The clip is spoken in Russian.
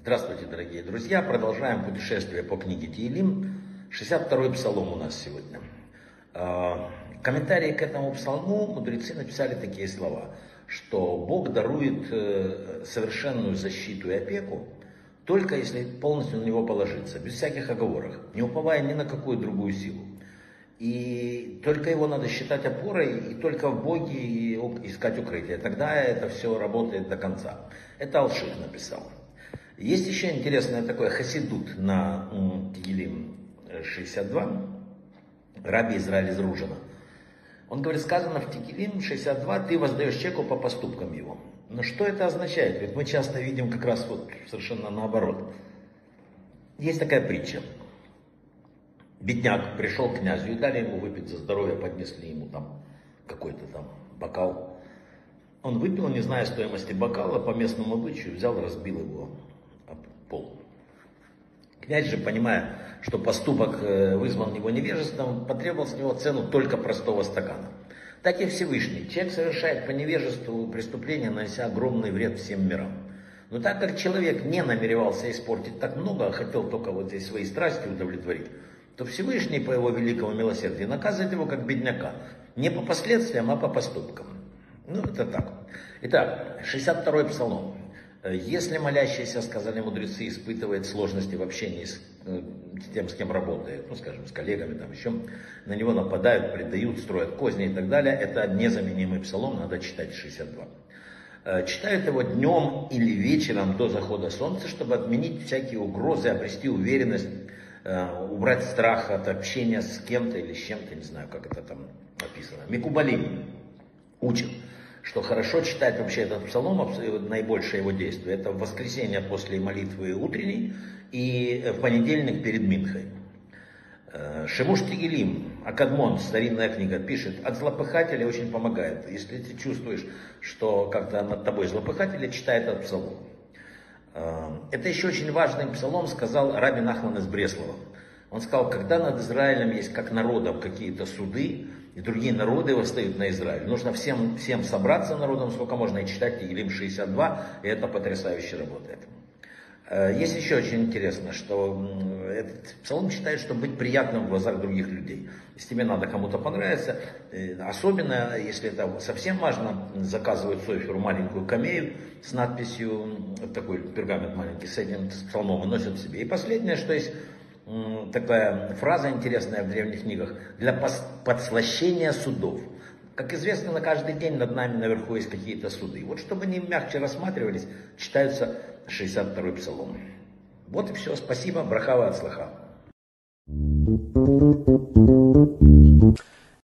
Здравствуйте, дорогие друзья. Продолжаем путешествие по книге Тиелим. 62-й псалом у нас сегодня. А, комментарии к этому псалму мудрецы написали такие слова, что Бог дарует э, совершенную защиту и опеку, только если полностью на него положиться, без всяких оговорок, не уповая ни на какую другую силу. И только его надо считать опорой, и только в Боге искать укрытие. Тогда это все работает до конца. Это Алших написал. Есть еще интересное такое хасидут на Тигелим 62, раби Израиль из Ружина. Он говорит, сказано в Тигелим 62, ты воздаешь человеку по поступкам его. Но что это означает? Ведь мы часто видим как раз вот совершенно наоборот. Есть такая притча. Бедняк пришел к князю и дали ему выпить за здоровье, поднесли ему там какой-то там бокал. Он выпил, не зная стоимости бокала, по местному обычаю взял, разбил его об пол. Князь же, понимая, что поступок э, вызван его невежеством, потребовал с него цену только простого стакана. Так и Всевышний. Человек совершает по невежеству преступление, нанося огромный вред всем мирам. Но так как человек не намеревался испортить так много, а хотел только вот здесь свои страсти удовлетворить, то Всевышний по его великому милосердию наказывает его как бедняка. Не по последствиям, а по поступкам. Ну, это так. Итак, 62-й псалом. Если молящийся, сказали мудрецы, испытывает сложности в общении с э, тем, с кем работает, ну, скажем, с коллегами, там еще, на него нападают, предают, строят козни и так далее, это незаменимый псалом, надо читать 62. Э, читают его днем или вечером до захода солнца, чтобы отменить всякие угрозы, обрести уверенность Э, убрать страх от общения с кем-то или с чем-то, не знаю, как это там написано. Микубалим учит, что хорошо читать вообще этот псалом, наибольшее его действие, это в воскресенье после молитвы утренней и в понедельник перед Минхой. Э, Шемуш Тигелим, Акадмон, старинная книга, пишет, от злопыхателя очень помогает. Если ты чувствуешь, что как-то над тобой злопыхателя, читай этот псалом. Эм, это еще очень важный псалом сказал Рабин Ахман из Бреслова. Он сказал, когда над Израилем есть как народом какие-то суды, и другие народы восстают на Израиль, нужно всем, всем собраться народом, сколько можно, и читать Тегелим 62, и это потрясающе работает. Э, есть еще очень интересно, что этот псалом считает, что быть приятным в глазах других людей. Если тебе надо кому-то понравиться, э, особенно если это совсем важно, заказывают Соферу маленькую камею с надписью, такой пергамент маленький, с этим псалмом и носят себе. И последнее, что есть такая фраза интересная в древних книгах, для подслащения судов. Как известно, на каждый день над нами наверху есть какие-то суды. Вот чтобы они мягче рассматривались, читаются 62-й псалом. Вот и все. Спасибо. Брахава от слаха.